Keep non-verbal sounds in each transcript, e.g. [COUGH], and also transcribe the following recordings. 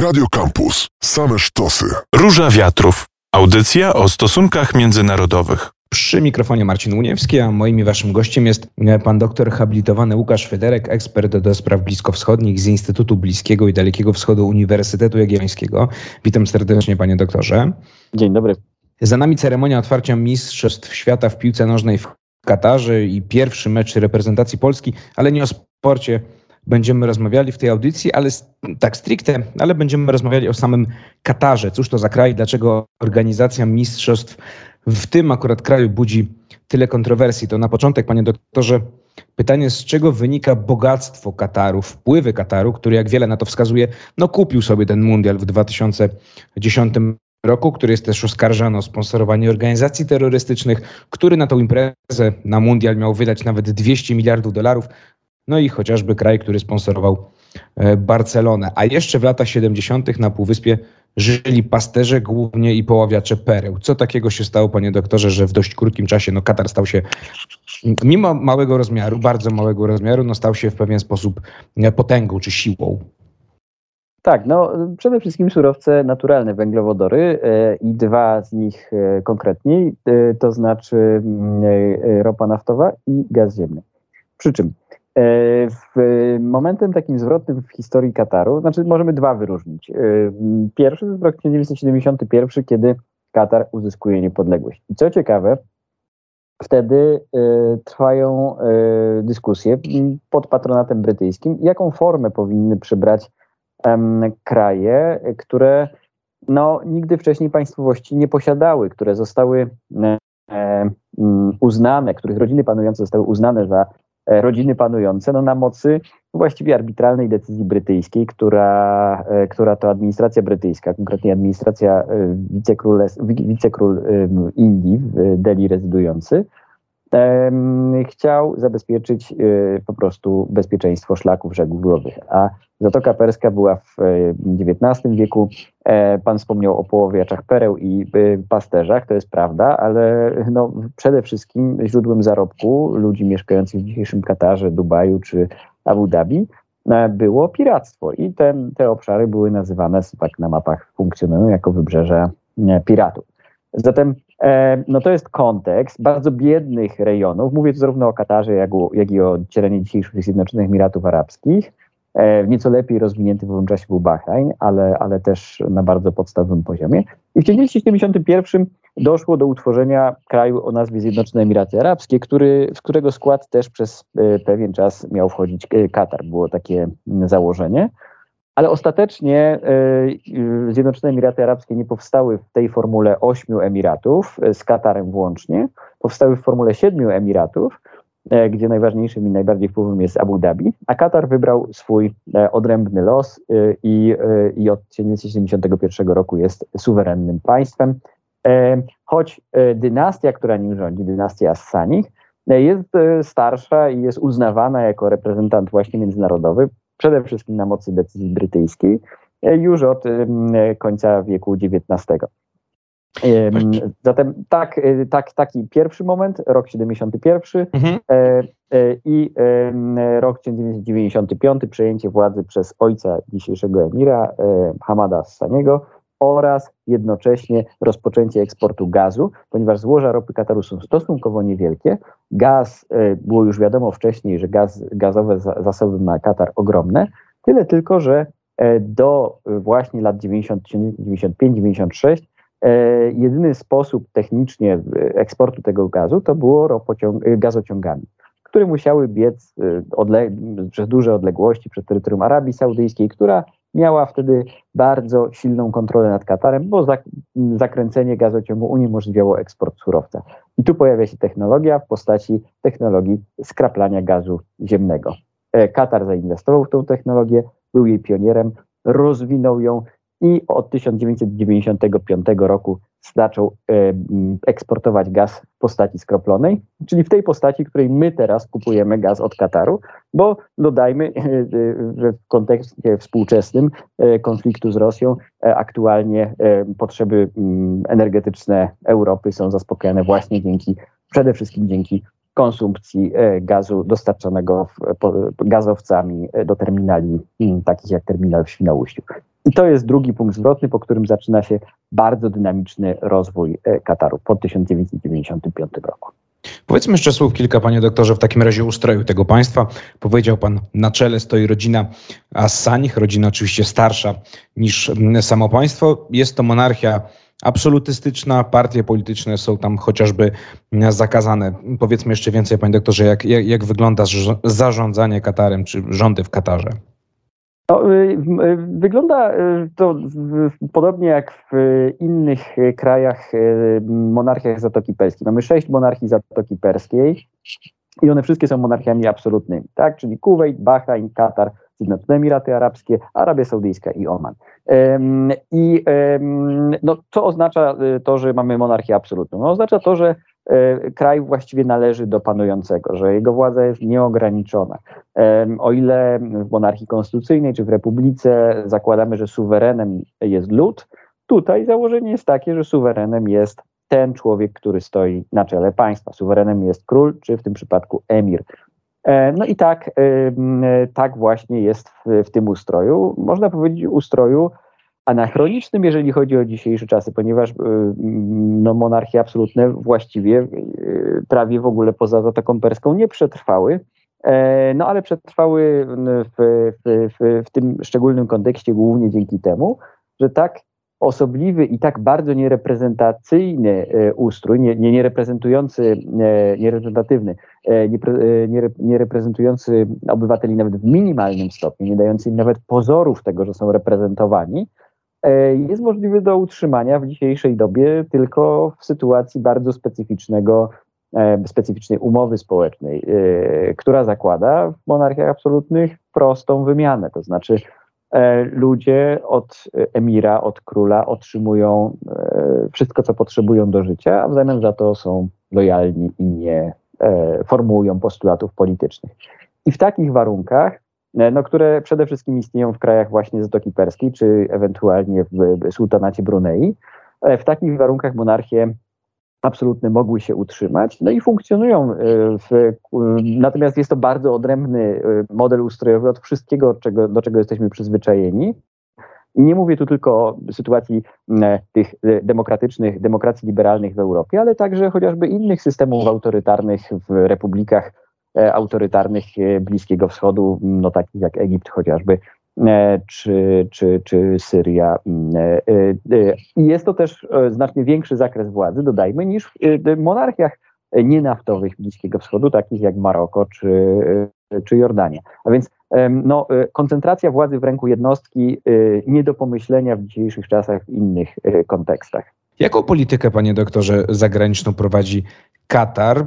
Radio Campus. Same sztosy. Róża Wiatrów. Audycja o stosunkach międzynarodowych. Przy mikrofonie Marcin Uniewski, a moim i waszym gościem jest pan doktor habilitowany Łukasz Federek, ekspert do spraw bliskowschodnich z Instytutu Bliskiego i Dalekiego Wschodu Uniwersytetu Jagiellońskiego. Witam serdecznie panie doktorze. Dzień dobry. Za nami ceremonia otwarcia Mistrzostw Świata w piłce nożnej w Katarze i pierwszy mecz reprezentacji Polski, ale nie o sporcie będziemy rozmawiali w tej audycji, ale tak stricte, ale będziemy rozmawiali o samym Katarze. Cóż to za kraj, dlaczego organizacja mistrzostw w tym akurat kraju budzi tyle kontrowersji. To na początek, panie doktorze, pytanie, z czego wynika bogactwo Kataru, wpływy Kataru, który jak wiele na to wskazuje, no kupił sobie ten mundial w 2010 roku, który jest też oskarżany o sponsorowanie organizacji terrorystycznych, który na tą imprezę, na mundial miał wydać nawet 200 miliardów dolarów. No i chociażby kraj, który sponsorował e, Barcelonę. A jeszcze w latach 70. na Półwyspie żyli pasterze głównie i poławiacze pereł. Co takiego się stało, panie doktorze, że w dość krótkim czasie no, Katar stał się, mimo małego rozmiaru, bardzo małego rozmiaru, no, stał się w pewien sposób e, potęgą czy siłą? Tak, no przede wszystkim surowce naturalne, węglowodory e, i dwa z nich e, konkretniej, e, to znaczy mm, e, ropa naftowa i gaz ziemny. Przy czym momentem takim zwrotnym w historii Kataru, znaczy możemy dwa wyróżnić. E, pierwszy to jest rok 1971, kiedy Katar uzyskuje niepodległość. I co ciekawe, wtedy e, trwają e, dyskusje pod patronatem brytyjskim, jaką formę powinny przybrać kraje, które no, nigdy wcześniej państwowości nie posiadały, które zostały e, uznane, których rodziny panujące zostały uznane za e, rodziny panujące, no na mocy właściwie arbitralnej decyzji brytyjskiej, która, e, która to administracja brytyjska, konkretnie administracja e, wicekról, em, Indii w Delhi rezydujący, chciał zabezpieczyć e, po prostu bezpieczeństwo szlaków żeglugowych. A Zatoka Perska była w XIX wieku. E, Pan wspomniał o połowiaczach pereł i e, pasterzach, to jest prawda, ale no, przede wszystkim źródłem zarobku ludzi mieszkających w dzisiejszym Katarze, Dubaju czy Abu Dhabi e, było piractwo i te, te obszary były nazywane, tak na mapach funkcjonują, jako wybrzeże piratów. Zatem e, no to jest kontekst bardzo biednych rejonów. Mówię tu zarówno o Katarze, jak, o, jak i o terenie dzisiejszych Zjednoczonych Emiratów Arabskich. E, nieco lepiej rozwinięty w owym czasie był Bahrajn, ale, ale też na bardzo podstawowym poziomie. I w 1971 doszło do utworzenia kraju o nazwie Zjednoczone Emiraty Arabskie, który, w którego skład też przez e, pewien czas miał wchodzić Katar. Było takie założenie. Ale ostatecznie e, Zjednoczone Emiraty Arabskie nie powstały w tej formule ośmiu emiratów, e, z Katarem włącznie. Powstały w formule siedmiu emiratów, e, gdzie najważniejszym i najbardziej wpływowym jest Abu Dhabi, a Katar wybrał swój odrębny los i, i od 1971 roku jest suwerennym państwem. Choć dynastia, która nim rządzi, dynastia Assanich, jest starsza i jest uznawana jako reprezentant właśnie międzynarodowy, przede wszystkim na mocy decyzji brytyjskiej, e, już od em, e, końca wieku XIX. Em, Zatem tak, e, tak, taki pierwszy moment, rok 71 Mhm. i rok 1995, przejęcie władzy przez ojca dzisiejszego emira, Hamada Assaniego oraz jednocześnie rozpoczęcie eksportu gazu, ponieważ złoża ropy Kataru są stosunkowo niewielkie. Gaz, e, było już wiadomo wcześniej, że gaz, gazowe za- zasoby ma Katar ogromne, tyle tylko, że e, do e, właśnie lat 90, 95-96 e, jedyny sposób technicznie eksportu tego gazu to było gazociągami, które musiały biec odle- przez duże odległości przez terytorium Arabii Saudyjskiej, która miała wtedy bardzo silną kontrolę nad Katarem, bo zak- zakręcenie gazociągu uniemożliwiało eksport surowca. I tu pojawia się technologia w postaci technologii skraplania gazu ziemnego. E, Katar zainwestował w tą technologię, był jej pionierem, rozwinął ją i od 1995 roku zaczął e, m, eksportować gaz w postaci skroplonej, czyli w tej postaci, której my teraz kupujemy gaz od Kataru, bo dodajmy, e, e, że w kontekście współczesnym konfliktu z Rosją aktualnie potrzeby mm, energetyczne Europy są zaspokajane właśnie dzięki, przede wszystkim dzięki konsumpcji gazu dostarczonego gazowcami do terminali takich jak terminal w Świnoujściu. I to jest drugi punkt zwrotny, po którym zaczyna się bardzo dynamiczny rozwój Kataru po 1995 roku. Powiedzmy jeszcze słów kilka, panie doktorze, w takim razie ustroju tego państwa. Powiedział pan, na czele stoi rodzina Assanich, rodzina oczywiście starsza niż samo państwo. Jest to monarchia absolutystyczna, partie polityczne są tam chociażby zakazane. Powiedzmy jeszcze więcej, panie doktorze, jak, jak, jak wygląda zarządzanie Katarem, czy rządy w Katarze? No, y, y, wygląda y, to podobnie jak w innych krajach, monarchiach Zatoki Perskiej. Mamy sześć monarchii Zatoki Perskiej i one wszystkie są monarchiami absolutnymi, tak? Czyli Kuwait, Bahrain, Katar, Zjednoczone Emiraty Arabskie, Arabia Saudyjska i Oman. I no, co oznacza to, że mamy monarchię absolutną? No, oznacza to, że E, kraj właściwie należy do panującego, że jego władza jest nieograniczona. O ile w monarchii konstytucyjnej czy w republice zakładamy, że suwerenem jest lud, tutaj założenie jest takie, że suwerenem jest ten człowiek, który stoi na czele państwa. Suwerenem jest król, czy w tym przypadku emir. E, no i tak, tak właśnie jest w, w tym ustroju. Można powiedzieć ustroju, anachronicznym, jeżeli chodzi o dzisiejsze czasy, ponieważ no, monarchie absolutne właściwie prawie w ogóle poza Zatoką Perską nie przetrwały. E, no ale przetrwały w, w, w, w tym szczególnym kontekście głównie dzięki temu, że tak osobliwy i tak bardzo niereprezentacyjny e, ustrój, nie, nie, niereprezentujący, nie, niereprezentatywny, e, nie, nie, niereprezentujący obywateli nawet w minimalnym stopniu, nie dający im nawet pozorów tego, że są reprezentowani, E, jest możliwy do utrzymania w dzisiejszej dobie tylko w sytuacji bardzo specyficznego, e, specyficznej umowy społecznej, e, która zakłada w monarchiach absolutnych prostą wymianę. To znaczy, ludzie od emira, od króla otrzymują wszystko, co potrzebują do życia, a w zamian za to są lojalni i nie formułują postulatów politycznych. I w takich warunkach E, no, które przede wszystkim istnieją w krajach właśnie Zatoki Perskiej, czy ewentualnie w sultanacie Brunei. E, w takich warunkach monarchie absolutne mogły się utrzymać, no i funkcjonują. E, w, natomiast jest to bardzo odrębny model ustrojowy od wszystkiego, czego, do czego jesteśmy przyzwyczajeni. I nie mówię tu tylko o sytuacji tych demokratycznych, demokracji liberalnych w Europie, ale także chociażby innych systemów autorytarnych w republikach E, autorytarnych e, Bliskiego Wschodu, no takich jak Egipt chociażby, e, czy, czy, czy Syria. I jest to też znacznie większy zakres władzy, dodajmy, niż w monarchiach nienaftowych Bliskiego Wschodu, takich jak Maroko czy, czy Jordania. A więc no, koncentracja władzy w ręku jednostki nie do pomyślenia w dzisiejszych czasach w innych kontekstach. Jaką politykę, panie doktorze, zagraniczną prowadzi Katar?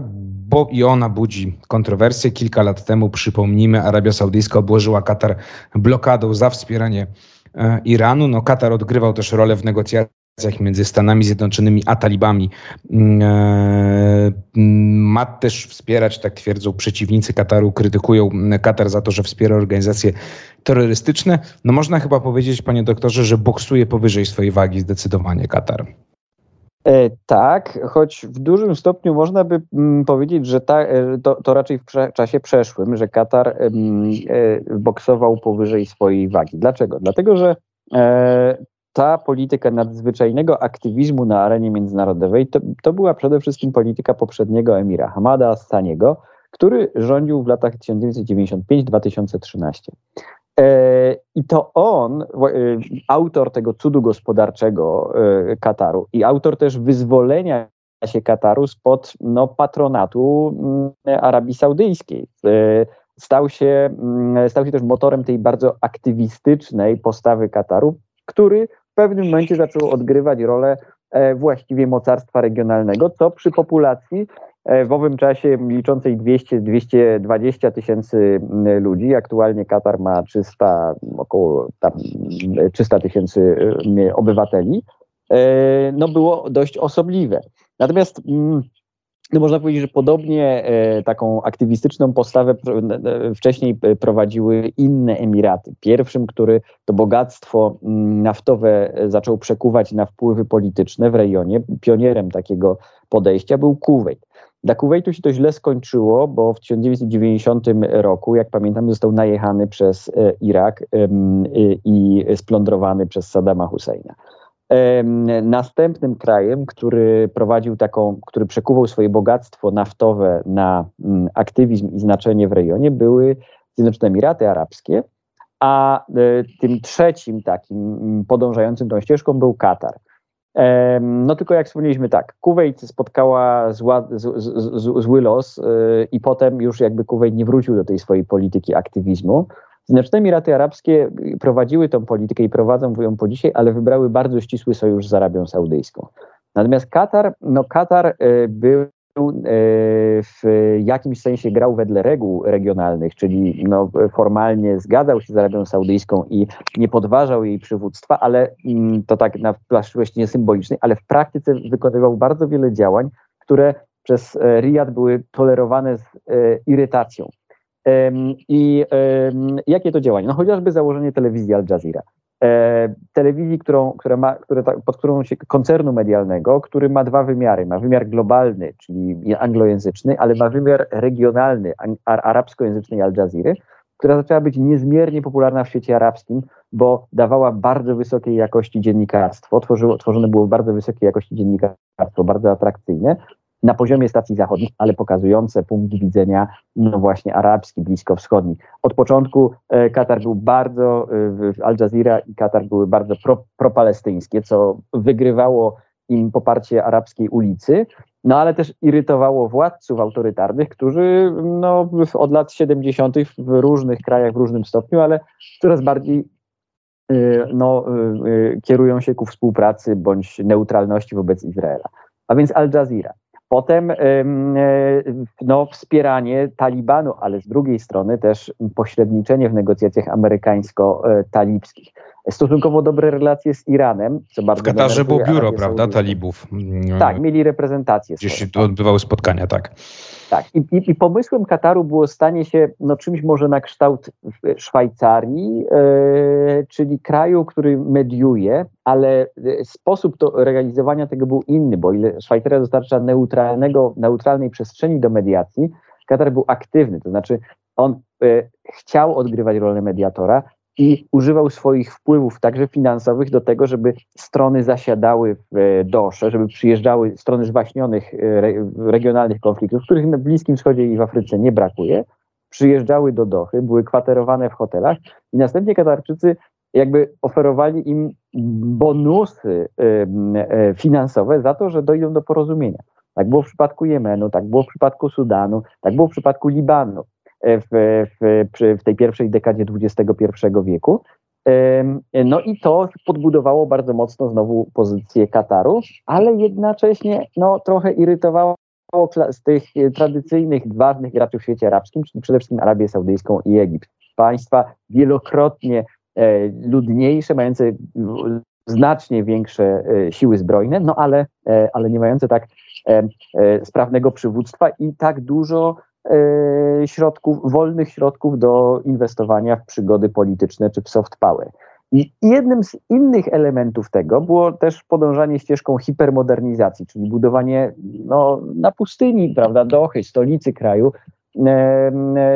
Bo i ona budzi kontrowersje. Kilka lat temu, przypomnijmy, Arabia Saudyjska obłożyła Katar blokadą za wspieranie e, Iranu. No, Katar odgrywał też rolę w negocjacjach między Stanami Zjednoczonymi a talibami. Mm, e, ma też wspierać, tak twierdzą przeciwnicy Kataru, krytykują Katar za to, że wspiera organizacje terrorystyczne. No można chyba powiedzieć, panie doktorze, że boksuje powyżej swojej wagi zdecydowanie Katar. E, tak, choć w dużym stopniu można by mm, powiedzieć, że ta, e, to, to, raczej w prze, czasie przeszłym, że Katar e, boksował powyżej swojej wagi. Dlaczego? Dlatego, że ta polityka nadzwyczajnego aktywizmu na arenie międzynarodowej to, to była przede wszystkim polityka poprzedniego emira Hamada Staniego, który rządził w latach 1995-2013. E, I to on, e, autor tego cudu gospodarczego e, Kataru i autor też wyzwolenia się Kataru spod no, patronatu mm, Arabii Saudyjskiej. Stał się, mm, stał się też motorem tej bardzo aktywistycznej postawy Kataru, który w pewnym momencie zaczął odgrywać rolę właściwie mocarstwa regionalnego, co przy populacji E, w owym czasie liczącej 200-220 tysięcy ludzi. Aktualnie Katar ma 300, około tam 300 tysięcy obywateli. E, no było dość osobliwe. Natomiast no można powiedzieć, że podobnie e, taką aktywistyczną postawę e, wcześniej prowadziły inne Emiraty. Pierwszym, który to bogactwo naftowe zaczął przekuwać na wpływy polityczne w rejonie, pionierem takiego podejścia był Kuwait. Dla Kuwaitu się to źle skończyło, bo w 1990 roku, jak pamiętam, został najechany przez Irak i splądrowany przez Saddama Husseina. Następnym krajem, który prowadził taką, który przekuwał swoje bogactwo naftowe na mm, aktywizm i znaczenie w rejonie, były Zjednoczone Emiraty Arabskie, a e, tym trzecim takim mm, podążającym tą ścieżką był Katar. No tylko jak wspomnieliśmy tak, Kuwait spotkała zła, z, z, zły los yy, i potem już jakby Kuwait nie wrócił do tej swojej polityki aktywizmu. Zjednoczone Emiraty Arabskie prowadziły tą politykę i prowadzą ją po dzisiaj, ale wybrały bardzo ścisły sojusz z Arabią Saudyjską. Natomiast Katar, no Katar e, był w jakimś sensie grał wedle reguł regionalnych, czyli no, formalnie zgadzał się z Arabią Saudyjską i nie podważał jej przywództwa, ale mm, to tak na płaszczyźnie symbolicznej, ale w praktyce wykonywał bardzo wiele działań, które przez e, Riyad były tolerowane z irytacją. I jakie to działanie? No chociażby założenie telewizji Al Jazeera. E, telewizji, którą, która ma, które, pod którą się koncernu medialnego, który ma dwa wymiary. Ma wymiar globalny, czyli anglojęzyczny, ale ma wymiar regionalny, arabskojęzycznej Al Jazeera, która zaczęła być niezmiernie popularna w świecie arabskim, bo dawała bardzo wysokiej jakości dziennikarstwo, tworzyło, tworzone było bardzo wysokiej jakości dziennikarstwo, bardzo atrakcyjne, na poziomie stacji zachodnich, ale pokazujące punkt widzenia no właśnie arabski, bliskowschodni. Od początku e, Katar był bardzo, e, Al Jazeera i Katar były bardzo pro, propalestyńskie, co wygrywało im poparcie arabskiej ulicy, no ale też irytowało władców autorytarnych, którzy no, od lat 70. w różnych krajach w różnym stopniu, ale coraz bardziej e, no, kierują się ku współpracy bądź neutralności wobec Izraela. A więc Al Jazeera. Potem e, no, wspieranie Talibanu, ale z drugiej strony też pośredniczenie w negocjacjach amerykańsko-talibskich. Stosunkowo dobre relacje z Iranem. Co bardzo w Katarze było biuro, prawda, talibów. Tak, mieli reprezentację. Gdzieś się tu odbywały spotkania, tak. Tak, I, i, i, pomysłem Kataru było stanie się no, czymś może na kształt Szwajcarii, e, czyli kraju, który mediuje, ale e, sposób to realizowania tego był inny, bo ile Szwajcaria dostarcza neutralnego, neutralnej przestrzeni do mediacji, Katar był aktywny, to znaczy on e, chciał odgrywać rolę mediatora, i używał swoich wpływów, także finansowych, do tego, żeby strony zasiadały w e, Dosze, żeby przyjeżdżały strony zwaśnionych e, regionalnych konfliktów, których na Bliskim Wschodzie i w Afryce nie brakuje, przyjeżdżały do Dochy, były kwaterowane w hotelach i następnie Katarczycy jakby oferowali im bonusy e, finansowe za to, że dojdą do porozumienia. Tak było w przypadku Jemenu, tak było w przypadku Sudanu, tak było w przypadku Libanu w, w, w tej pierwszej dekadzie XXI wieku. No i to podbudowało bardzo mocno znowu pozycję Kataru, ale jednocześnie no, trochę irytowało z tych tradycyjnych, ważnych graczy w świecie arabskim, czyli przede wszystkim Arabię Saudyjską i Egipt. Państwa wielokrotnie e, ludniejsze, mające znacznie większe e, siły zbrojne, no ale, e, ale nie mające tak sprawnego przywództwa i tak dużo środków, wolnych środków do inwestowania w przygody polityczne czy w soft power. I jednym z innych elementów tego było też podążanie ścieżką hipermodernizacji, czyli budowanie no, na pustyni, prawda, Dochy, stolicy kraju, e,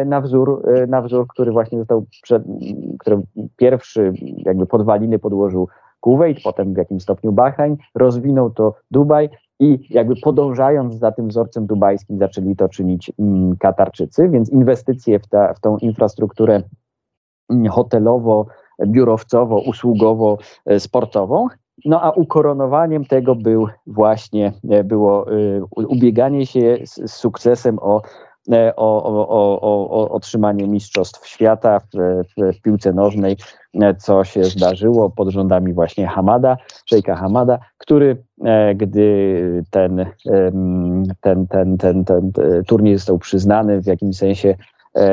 na wzór, e, na wzór, który właśnie został, przed, który pierwszy jakby podwaliny podłożył Kuwait, potem w jakimś stopniu Bahrain, rozwinął to Dubaj i jakby podążając za tym wzorcem dubajskim zaczęli to czynić mm, Katarczycy, więc inwestycje w, ta, w tą infrastrukturę mm, hotelowo, biurowcowo, usługowo, e, sportową. No a ukoronowaniem tego był właśnie, e, było e, ubieganie się z, sukcesem o o, o, o, o otrzymanie Mistrzostw Świata w, w, w, piłce nożnej, e, co się zdarzyło pod rządami właśnie Hamada, szejka Hamada, który e, gdy ten, ten, ten, ten, ten turniej został przyznany w jakimś sensie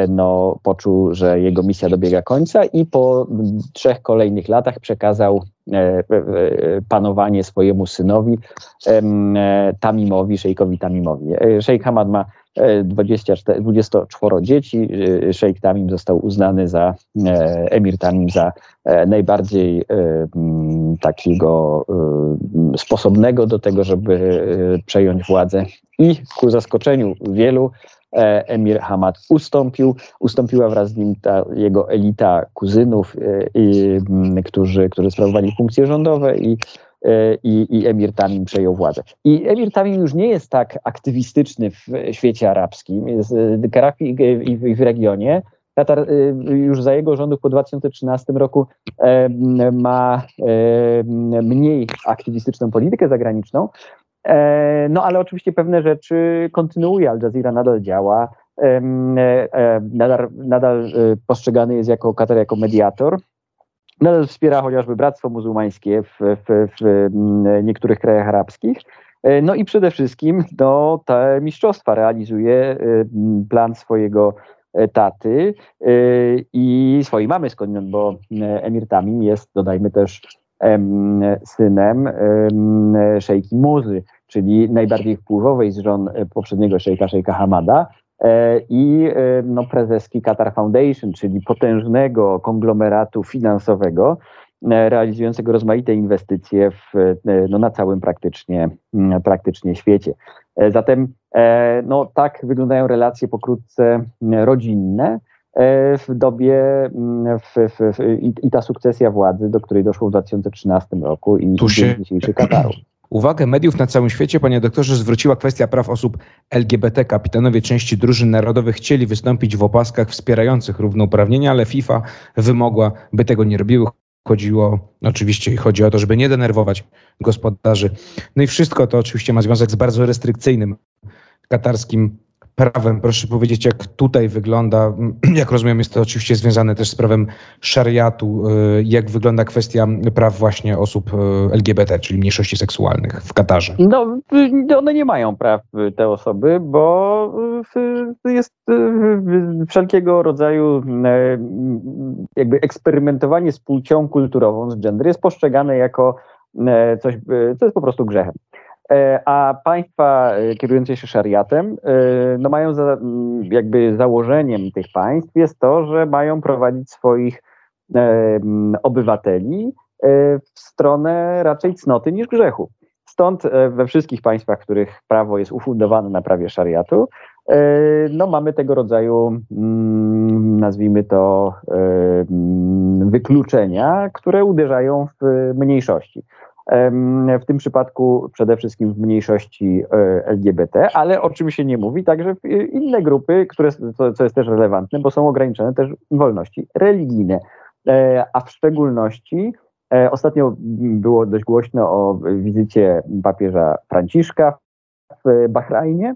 no, poczuł, że jego misja dobiega końca i po trzech kolejnych latach przekazał panowanie swojemu synowi Tamimowi, szejkowi Tamimowi. Szejk Hamad ma 24, 24 dzieci. Szejk Tamim został uznany za, emir Tamim za najbardziej takiego sposobnego do tego, żeby przejąć władzę i ku zaskoczeniu wielu emir Hamad ustąpił. Ustąpiła wraz z nim ta jego elita kuzynów, i, którzy, którzy sprawowali funkcje rządowe i i, i Emir Tamim przejął władzę. I Emir Tamim już nie jest tak aktywistyczny w świecie arabskim, jest Karafi i w regionie. Katar już za jego rządów po 2013 roku ma mniej aktywistyczną politykę zagraniczną, no ale oczywiście pewne rzeczy kontynuuje. Al Jazeera nadal działa, nadal, nadal postrzegany jest jako Katar jako mediator nadal wspiera chociażby Bractwo Muzułmańskie w, w, w niektórych krajach arabskich. E, no i przede wszystkim no, te mistrzostwa realizuje e, plan swojego e, taty i swojej mamy skądinąd, bo Emir Tamim jest, dodajmy też, synem szejki Muzy, czyli najbardziej wpływowej z żon poprzedniego szejka, szejka Hamada, E, i e, no, prezeski Qatar Foundation, czyli potężnego konglomeratu finansowego, e, realizującego rozmaite inwestycje w, no, na całym praktycznie, praktycznie świecie. Zatem no, tak wyglądają relacje pokrótce rodzinne w dobie w, w, i, i, ta sukcesja władzy, do której doszło w 2013 roku i, tu się, dzisiejszy Kataru. Uwagę mediów na całym świecie, panie doktorze, zwróciła kwestia praw osób LGBT. Kapitanowie części drużyn narodowych chcieli wystąpić w opaskach wspierających równouprawnienia, ale FIFA wymogła, by tego nie robiły. Chodziło, oczywiście chodzi o to, żeby nie denerwować gospodarzy. No i wszystko to oczywiście ma związek z bardzo restrykcyjnym katarskim prawem. Proszę powiedzieć, jak tutaj wygląda, [CLEARS THROAT] jak rozumiem, jest to oczywiście związane też z prawem szariatu, y, jak wygląda kwestia praw właśnie osób y, LGBT, czyli mniejszości seksualnych w Katarze? No, y, one nie mają praw, te osoby, bo jest wszelkiego rodzaju jakby eksperymentowanie z płcią kulturową, z gender jest postrzegane jako coś, co jest po prostu grzechem. E, a państwa e, kierujące się szariatem, e, no mają za, jakby założeniem tych państw jest to, że mają prowadzić swoich obywateli w stronę raczej cnoty niż grzechu. Stąd we wszystkich państwach, w których prawo jest ufundowane na prawie szariatu, no mamy tego rodzaju, nazwijmy to, wykluczenia, które uderzają w mniejszości. W tym przypadku przede wszystkim w mniejszości e, LGBT, ale o czym się nie mówi, także inne grupy, które, co, jest też relevantne, bo są ograniczone też wolności religijne, e, a w szczególności e, ostatnio było dość głośno o wizycie papieża Franciszka w Bahrajnie.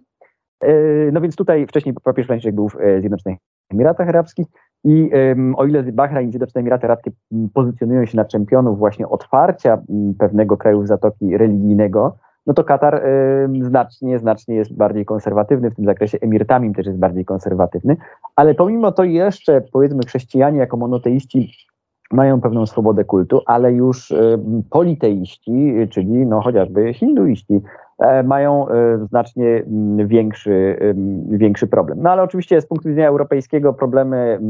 No więc tutaj wcześniej papież Franciszek był w Zjednoczonych Emiratach Arabskich i um, o ile Bahrain i Zjednoczone Emiraty Arabskie pozycjonują się na czempionów właśnie otwarcia pewnego kraju Zatoki religijnego, no to Katar znacznie, znacznie jest bardziej konserwatywny w tym zakresie. Emir Tamim też jest bardziej konserwatywny, ale pomimo to jeszcze powiedzmy chrześcijanie jako monoteiści mają pewną swobodę kultu, ale już politeiści, czyli no chociażby hinduiści, mają e, znacznie większy, większy problem. No ale oczywiście z punktu widzenia europejskiego problemy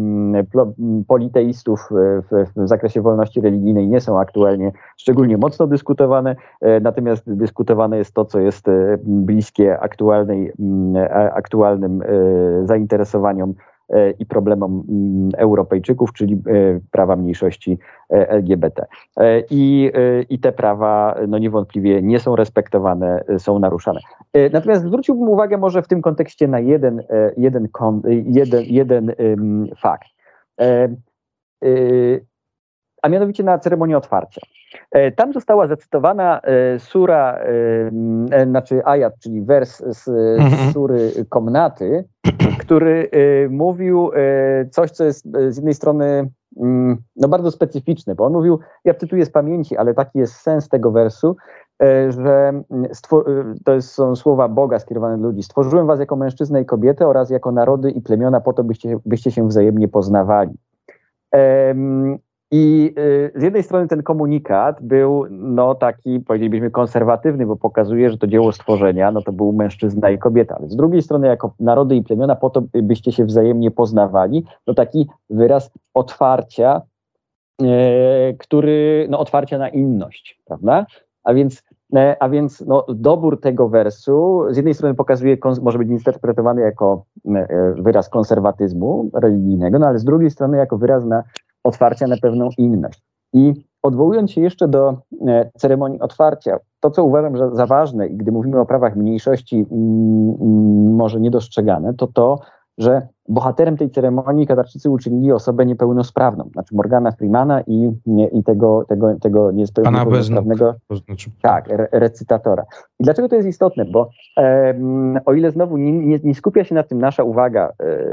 politeistów w, w zakresie wolności religijnej nie są aktualnie szczególnie mocno dyskutowane, e, natomiast dyskutowane jest to, co jest bliskie aktualnej, aktualnym zainteresowaniom E, i problemom mm, Europejczyków, czyli e, prawa mniejszości e, LGBT. I, i te prawa no niewątpliwie nie są respektowane, są naruszane. Natomiast zwróciłbym uwagę może w tym kontekście na jeden, jeden, jeden, jeden fakt a mianowicie na ceremonii otwarcia. E, tam została zacytowana e, sura, e, znaczy ajat, czyli wers z mhm. sury Komnaty, [CLEARS THROAT] który mówił coś, co jest z jednej strony mm, no bardzo specyficzne, bo on mówił, ja cytuję z pamięci, ale taki jest sens tego wersu, że to są słowa Boga skierowane do ludzi. Stworzyłem was jako mężczyznę i kobietę oraz jako narody i plemiona po to, byście, byście się wzajemnie poznawali. I y, z jednej strony ten komunikat był no, taki, powiedzielibyśmy, konserwatywny, bo pokazuje, że to dzieło stworzenia, no to był mężczyzna i kobieta. Ale z drugiej strony, jako narody i plemiona, po to, byście się wzajemnie poznawali, to taki wyraz otwarcia, e, który, no, otwarcia na inność, prawda? A więc, e, a więc no, dobór tego wersu z jednej strony pokazuje, może być interpretowany jako e, wyraz konserwatyzmu religijnego, no ale z drugiej strony jako wyraz na otwarcia na pewną inność. I odwołując się jeszcze do e, ceremonii otwarcia, to co uważam że za ważne i gdy mówimy o prawach mniejszości mm, mm, może niedostrzegane, to to, że bohaterem tej ceremonii Katarczycy uczynili osobę niepełnosprawną, znaczy Morgana Freemana i, nie, i tego, tego, tego niepełnosprawnego znaczy... tak, re, recytatora. I dlaczego to jest istotne? Bo o ile znowu nie, nie, nie, skupia się na tym nasza uwaga e,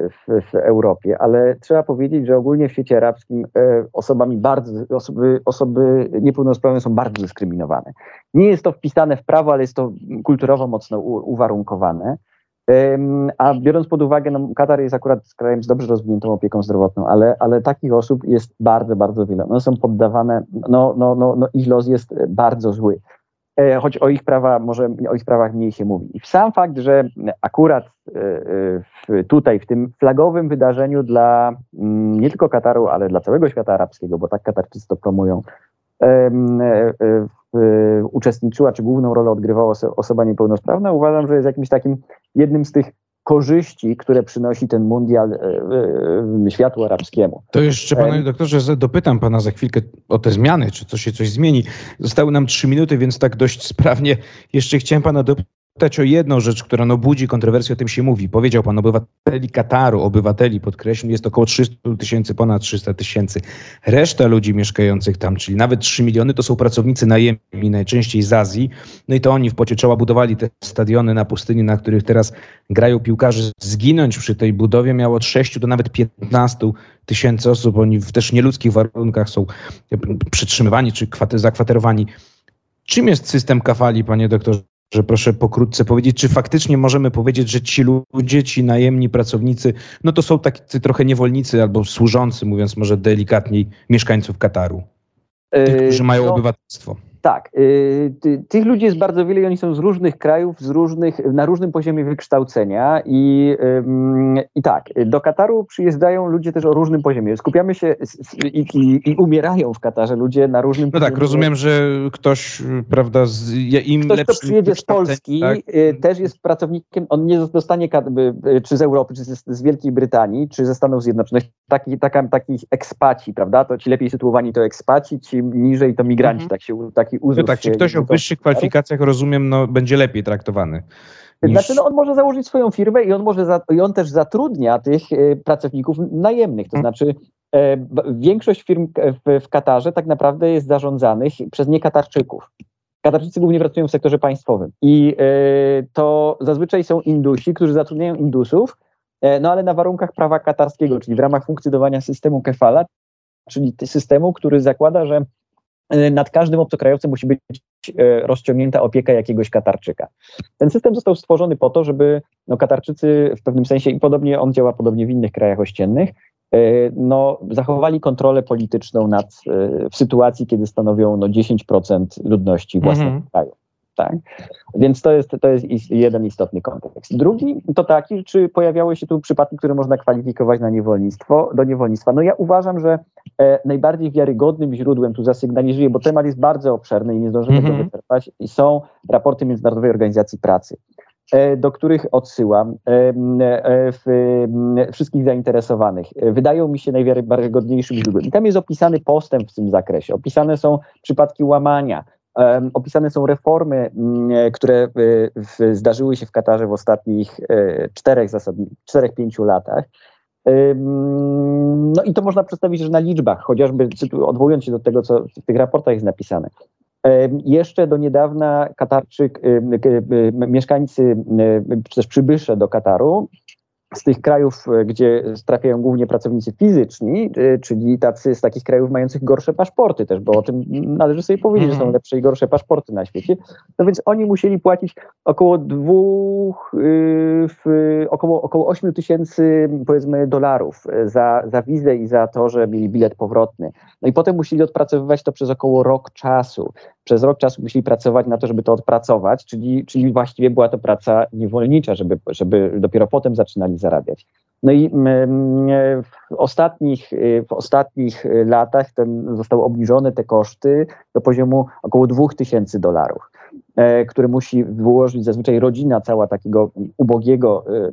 w, w, Europie, ale trzeba powiedzieć, że ogólnie w świecie arabskim e, osobami bardzo, osoby, osoby niepełnosprawne są bardzo dyskryminowane. Nie jest to wpisane w prawo, ale jest to kulturowo mocno u, uwarunkowane. A biorąc pod uwagę, no, Katar jest akurat krajem z dobrze rozwiniętą opieką zdrowotną, ale, ale takich osób jest bardzo, bardzo wiele. One są poddawane, no, no, no, no ich los jest bardzo zły. E, choć o ich prawa, może o ich prawach mniej się mówi. I sam fakt, że akurat e, tutaj, w tym flagowym wydarzeniu dla mm, nie tylko Kataru, ale dla całego świata arabskiego, bo tak Katarczycy to promują, e, uczestniczyła, czy główną rolę odgrywała osoba niepełnosprawna, uważam, że jest jakimś takim jednym z tych korzyści, które przynosi ten mundial e, e, światu arabskiemu. To jeszcze, panie doktorze, dopytam pana za chwilkę o te zmiany, czy to się coś zmieni. Zostały nam trzy minuty, więc tak dość sprawnie jeszcze chciałem pana dopytać zapytać o jedną rzecz, która no budzi kontrowersję, o tym się mówi. Powiedział pan obywateli Kataru, obywateli, podkreślam, jest około 300 tysięcy, ponad 300 tysięcy. Reszta ludzi mieszkających tam, czyli nawet 3 miliony, to są pracownicy najemni, najczęściej z Azji. No i to oni w pocie czoła budowali te stadiony na pustyni, na których teraz grają piłkarze. Zginąć przy tej budowie miało od 6 do nawet 15 tysięcy osób. Oni w też nieludzkich warunkach są przetrzymywani czy zakwaterowani. Czym jest system kafali, panie doktorze? Że proszę pokrótce powiedzieć, czy faktycznie możemy powiedzieć, że ci ludzie, ci najemni pracownicy, no to są tacy trochę niewolnicy albo służący, mówiąc może delikatniej, mieszkańców Kataru, tych, którzy mają no, obywatelstwo. Tak, y, ty, tych ludzi jest bardzo wiele i oni są z różnych krajów, z różnych, na różnym poziomie wykształcenia i, i tak, do Kataru przyjeżdżają ludzie też o różnym poziomie. Skupiamy się i, i, i umierają w Katarze ludzie na różnym no tak, poziomie. No tak, rozumiem, że ktoś, prawda, z, im ktoś, kto przyjedzie z Polski, tak? Y, też jest pracownikiem, on nie dostanie czy z Europy, czy z, z Wielkiej Brytanii, czy ze Stanów Zjednoczonych, taki, taka, takich ekspaci, prawda, to ci lepiej sytuowani to ekspaci, ci niżej to migranci, mhm. tak się, taki taki uzów. No tak, czy ktoś o wyższych kwalifikacjach, rozumiem, no, będzie lepiej traktowany. Niż... Znaczy, no, on może założyć swoją firmę i on, może za, i on też zatrudnia tych e, pracowników najemnych. To hmm. znaczy, e, większość firm w, w Katarze tak naprawdę jest zarządzanych przez niekatarczyków. Katarczycy głównie pracują w sektorze państwowym i e, to zazwyczaj są Indusi, którzy zatrudniają Indusów, e, no ale na warunkach prawa katarskiego, czyli w ramach funkcjonowania systemu kefala, czyli systemu, który zakłada, że nad każdym obcokrajowcem musi być e, rozciągnięta opieka jakiegoś Katarczyka. Ten system został stworzony po to, żeby no, Katarczycy w pewnym sensie, i podobnie on działa podobnie w innych krajach ościennych, e, no, zachowali kontrolę polityczną nad, w sytuacji, kiedy stanowią no, 10% ludności własnego mm -hmm. kraju. Tak? Więc to jest, to jest jeden istotny kontekst. Drugi to taki, czy pojawiały się tu przypadki, które można kwalifikować na niewolnictwo, do niewolnictwa. No ja uważam, że e, najbardziej wiarygodnym źródłem tu zasygnalizuje, bo temat jest bardzo obszerny i nie zdążymy mm -hmm. go mhm. wyczerpać, i są raporty Międzynarodowej Organizacji Pracy e, do których odsyłam e, e, wszystkich zainteresowanych. Wydają mi się najwiarygodniejszym źródłem. I tam jest opisany postęp w tym zakresie. Opisane są przypadki łamania, Opisane są reformy, mm, które y, zdarzyły się w Katarze w ostatnich e, czterech, czterech, pięciu latach. No i to można przedstawić że na liczbach, chociażby odwołując się do tego, co w tych raportach jest napisane. Jeszcze do niedawna Katarczyk, mieszkańcy, czy też przybysze do Kataru z tych krajów, gdzie trafiają głównie pracownicy fizyczni, czyli tacy z takich krajów mających gorsze paszporty też, bo o tym należy sobie powiedzieć, że są mhm. lepsze i gorsze paszporty na świecie. No więc oni musieli płacić około dwóch, w, około, około 8 tysięcy powiedzmy dolarów za, za wizę i za to, że mieli bilet powrotny. No i potem musieli odpracowywać to przez około rok czasu. Przez rok czasu musieli pracować na to, żeby to odpracować, czyli, czyli właściwie była to praca niewolnicza, żeby, żeby dopiero potem zaczynali zarabiać. No i mm, w ostatnich, w ostatnich latach ten, zostały obniżone te koszty do poziomu około 2000 dolarów. E, który musi wyłożyć zazwyczaj rodzina cała takiego ubogiego e,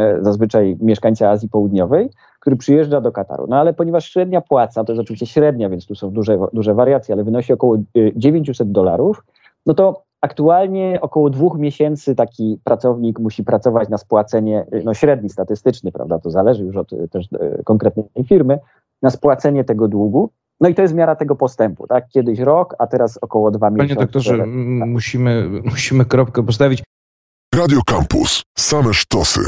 e, zazwyczaj mieszkańca Azji Południowej, który przyjeżdża do Kataru. No ale ponieważ średnia płaca, to jest oczywiście średnia, więc tu są duże, duże wariacje, ale wynosi około 900 dolarów, no to aktualnie około dwóch miesięcy taki pracownik musi pracować na spłacenie, no średni statystyczny, prawda, to zależy już od też konkretnej firmy, na spłacenie tego długu. No i to jest miara tego postępu, tak? Kiedyś rok, a teraz około dwa miesiące. Panie doktorze, tak. musimy, musimy kropkę postawić. Radio Campus. Same sztosy.